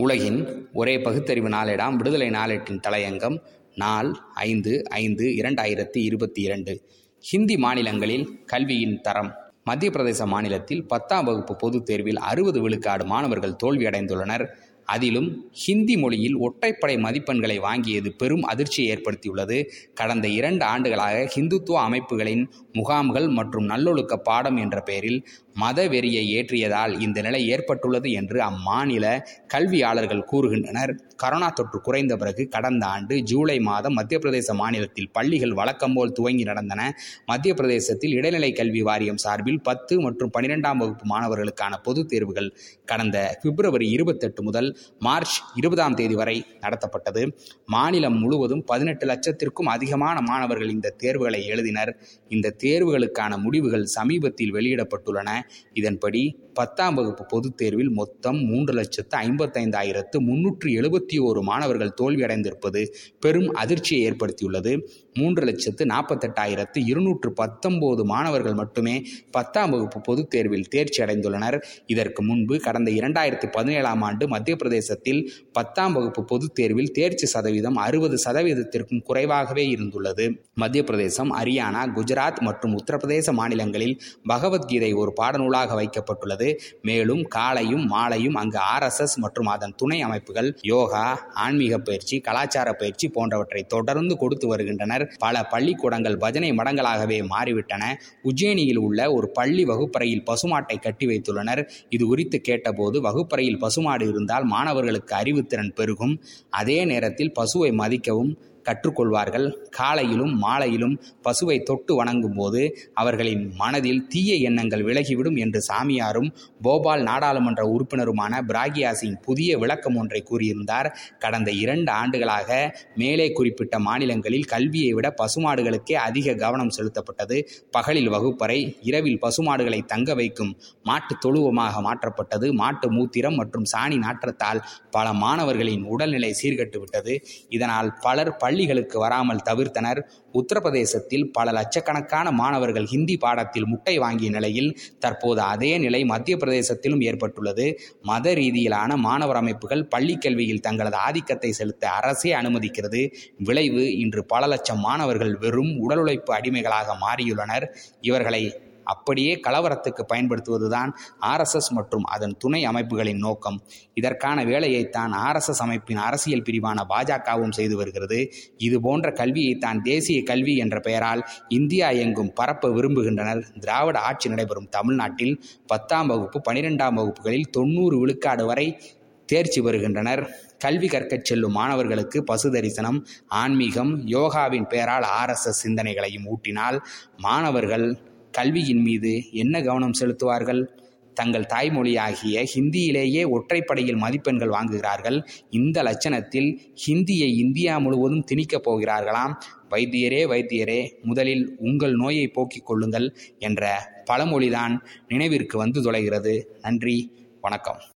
உலகின் ஒரே பகுத்தறிவு நாளேடாம் விடுதலை நாளேட்டின் தலையங்கம் நாள் ஐந்து ஐந்து இரண்டாயிரத்தி இருபத்தி இரண்டு. ஹிந்தி மாநிலங்களில் கல்வியின் தரம். மத்திய பிரதேச மாநிலத்தில் பத்தாம் வகுப்பு பொதுத் தேர்வில் அறுபது விழுக்காடு மாணவர்கள் தோல்வியடைந்துள்ளனர். அதிலும் ஹிந்தி மொழியில் ஒற்றைப்படை மதிப்பெண்களை வாங்கியது பெரும் அதிர்ச்சியை ஏற்படுத்தியுள்ளது. கடந்த இரண்டு ஆண்டுகளாக ஹிந்துத்துவ அமைப்புகளின் முகாம்கள் மற்றும் நல்லொழுக்க பாடம் என்ற பெயரில் மத வெறியை ஏற்றியதால் இந்த நிலை ஏற்பட்டுள்ளது என்று அம்மாநில கல்வியாளர்கள் கூறுகின்றனர். கரோனா தொற்று குறைந்த பிறகு கடந்த ஆண்டு ஜூலை மாதம் மத்திய பிரதேச மாநிலத்தில் பள்ளிகள் வழக்கம்போல் துவங்கி நடந்தன. மத்திய பிரதேசத்தில் இடைநிலை கல்வி வாரியம் சார்பில் பத்து மற்றும் பனிரெண்டாம் வகுப்பு மாணவர்களுக்கான பொதுத் தேர்வுகள் கடந்த பிப்ரவரி இருபத்தெட்டு முதல் மார்ச் இருபதாம் தேதி வரை நடத்தப்பட்டது. மாநிலம் முழுவதும் பதினெட்டு லட்சத்திற்கும் அதிகமான மாணவர்கள் இந்த தேர்வுகளை எழுதினர். இந்த தேர்வுகளுக்கான முடிவுகள் சமீபத்தில் வெளியிடப்பட்டுள்ளன. இதன்படி பத்தாம் வகுப்பு பொதுத் தேர்வில் மொத்தம் மூன்று லட்சத்து ஐம்பத்தைந்தாயிரத்து முன்னூற்று எழுபத்தி ஓரு மாணவர்கள் தோல்வியடைந்திருப்பது பெரும் அதிர்ச்சியை ஏற்படுத்தியுள்ளது. மூன்று லட்சத்து நாற்பத்தெட்டாயிரத்து இருநூற்று பத்தொன்பது மாணவர்கள் மட்டுமே பத்தாம் வகுப்பு பொதுத் தேர்வில் தேர்ச்சி அடைந்துள்ளனர் இதற்கு முன்பு கடந்த இரண்டாயிரத்தி பதினேழாம் ஆண்டு மத்திய பிரதேச பிரதேசத்தில் பத்தாம் வகுப்பு பொதுத் தேர்வில் தேர்ச்சி சதவீதம் அறுபது சதவீதத்திற்கும் குறைவாகவே இருந்துள்ளது. மத்திய பிரதேசம் ஹரியானா குஜராத் மற்றும் உத்தரப்பிரதேச மாநிலங்களில் பகவத்கீதை ஒரு பாடநூலாக வைக்கப்பட்டுள்ளது. மேலும் காலையும் மாலையும் அங்கு ஆர்எஸ்எஸ் மற்றும் அதன் துணை அமைப்புகள் யோகா ஆன்மீக பயிற்சி கலாச்சார பயிற்சி போன்றவற்றை தொடர்ந்து கொடுத்து வருகின்றனர். பல பள்ளிக்கூடங்கள் பஜனை மடங்களாகவே மாறிவிட்டன. உஜ்ஜயினியில் உள்ள ஒரு பள்ளி வகுப்பறையில் பசுமாட்டை கட்டி வைத்துள்ளனர். இது குறித்து கேட்டபோது வகுப்பறையில் பசுமாடு இருந்தால் மாணவர்களுக்கு அறிவுத்திறன் பெருகும். அதே நேரத்தில் பசுவை மதிக்கவும் கற்றுக்கொள்வார்கள். காலையிலும் மாலையிலும் பசுவை தொட்டு வணங்கும் போது அவர்களின் மனதில் தீய எண்ணங்கள் விலகிவிடும் என்று சாமியாரும் போபால் நாடாளுமன்ற உறுப்பினருமான பிராகியா சிங் புதிய விளக்கம் ஒன்றை கூறியிருந்தார். கடந்த இரண்டு ஆண்டுகளாக மேலே குறிப்பிட்ட மாநிலங்களில் கல்வியை விட பசுமாடுகளுக்கே அதிக கவனம் செலுத்தப்பட்டது. பகலில் வகுப்பறை இரவில் பசுமாடுகளை தங்க வைக்கும் மாட்டு தொழுவமாக மாற்றப்பட்டது. மாட்டு மூத்திரம் மற்றும் சாணி நாற்றத்தால் பல மாணவர்களின் உடல்நிலை சீர்கட்டுவிட்டது. இதனால் பலர் பள்ளிகளுக்கு வராமல் தவிர்த்தனர். உத்தரப்பிரதேசத்தில் பல லட்சக்கணக்கான மாணவர்கள் ஹிந்தி பாடத்தில் முட்டை வாங்கிய நிலையில் தற்போது அதே நிலை மத்திய பிரதேசத்திலும் ஏற்பட்டுள்ளது. மத ரீதியிலான மாணவர் அமைப்புகள் பள்ளி கல்வியில் தங்களது ஆதிக்கத்தை செலுத்த அரசே அனுமதிக்கிறது. விளைவு இன்று பல லட்சம் மாணவர்கள் வெறும் உடல் உழைப்பு அடிமைகளாக மாறியுள்ளனர். இவர்களை அப்படியே கலவரத்துக்கு பயன்படுத்துவதுதான் ஆர்எஸ்எஸ் மற்றும் அதன் துணை அமைப்புகளின் நோக்கம். இதற்கான வேலையைத்தான் ஆர்எஸ்எஸ் அமைப்பின் அரசியல் பிரிவான பாஜகவும் செய்து வருகிறது. இது போன்ற கல்வியைத்தான் தேசிய கல்வி என்ற பெயரால் இந்தியா எங்கும் பரப்ப விரும்புகின்றனர். திராவிட ஆட்சி நடைபெறும் தமிழ்நாட்டில் பத்தாம் வகுப்பு பனிரெண்டாம் வகுப்புகளில் தொண்ணூறு விழுக்காடு வரை தேர்ச்சி பெறுகின்றனர். கல்வி கற்கச் செல்லும் மாணவர்களுக்கு பசு தரிசனம் ஆன்மீகம் யோகாவின் பெயரால் ஆர்எஸ்எஸ் சிந்தனைகளையும் ஊட்டினால் மாணவர்கள் கல்வியின் மீது என்ன கவனம் செலுத்துவார்கள்? தங்கள் தாய்மொழியாகிய ஹிந்தியிலேயே ஒற்றைப்படையில் மதிப்பெண்கள் வாங்குகிறார்கள். இந்த லட்சணத்தில் ஹிந்தியை இந்தியா முழுவதும் திணிக்கப் போகிறார்களாம். வைத்தியரே வைத்தியரே முதலில் உங்கள் நோயை போக்கிக் கொள்ளுங்கள் என்ற பழமொழிதான் நினைவிற்கு வந்து தொலைகிறது. நன்றி வணக்கம்.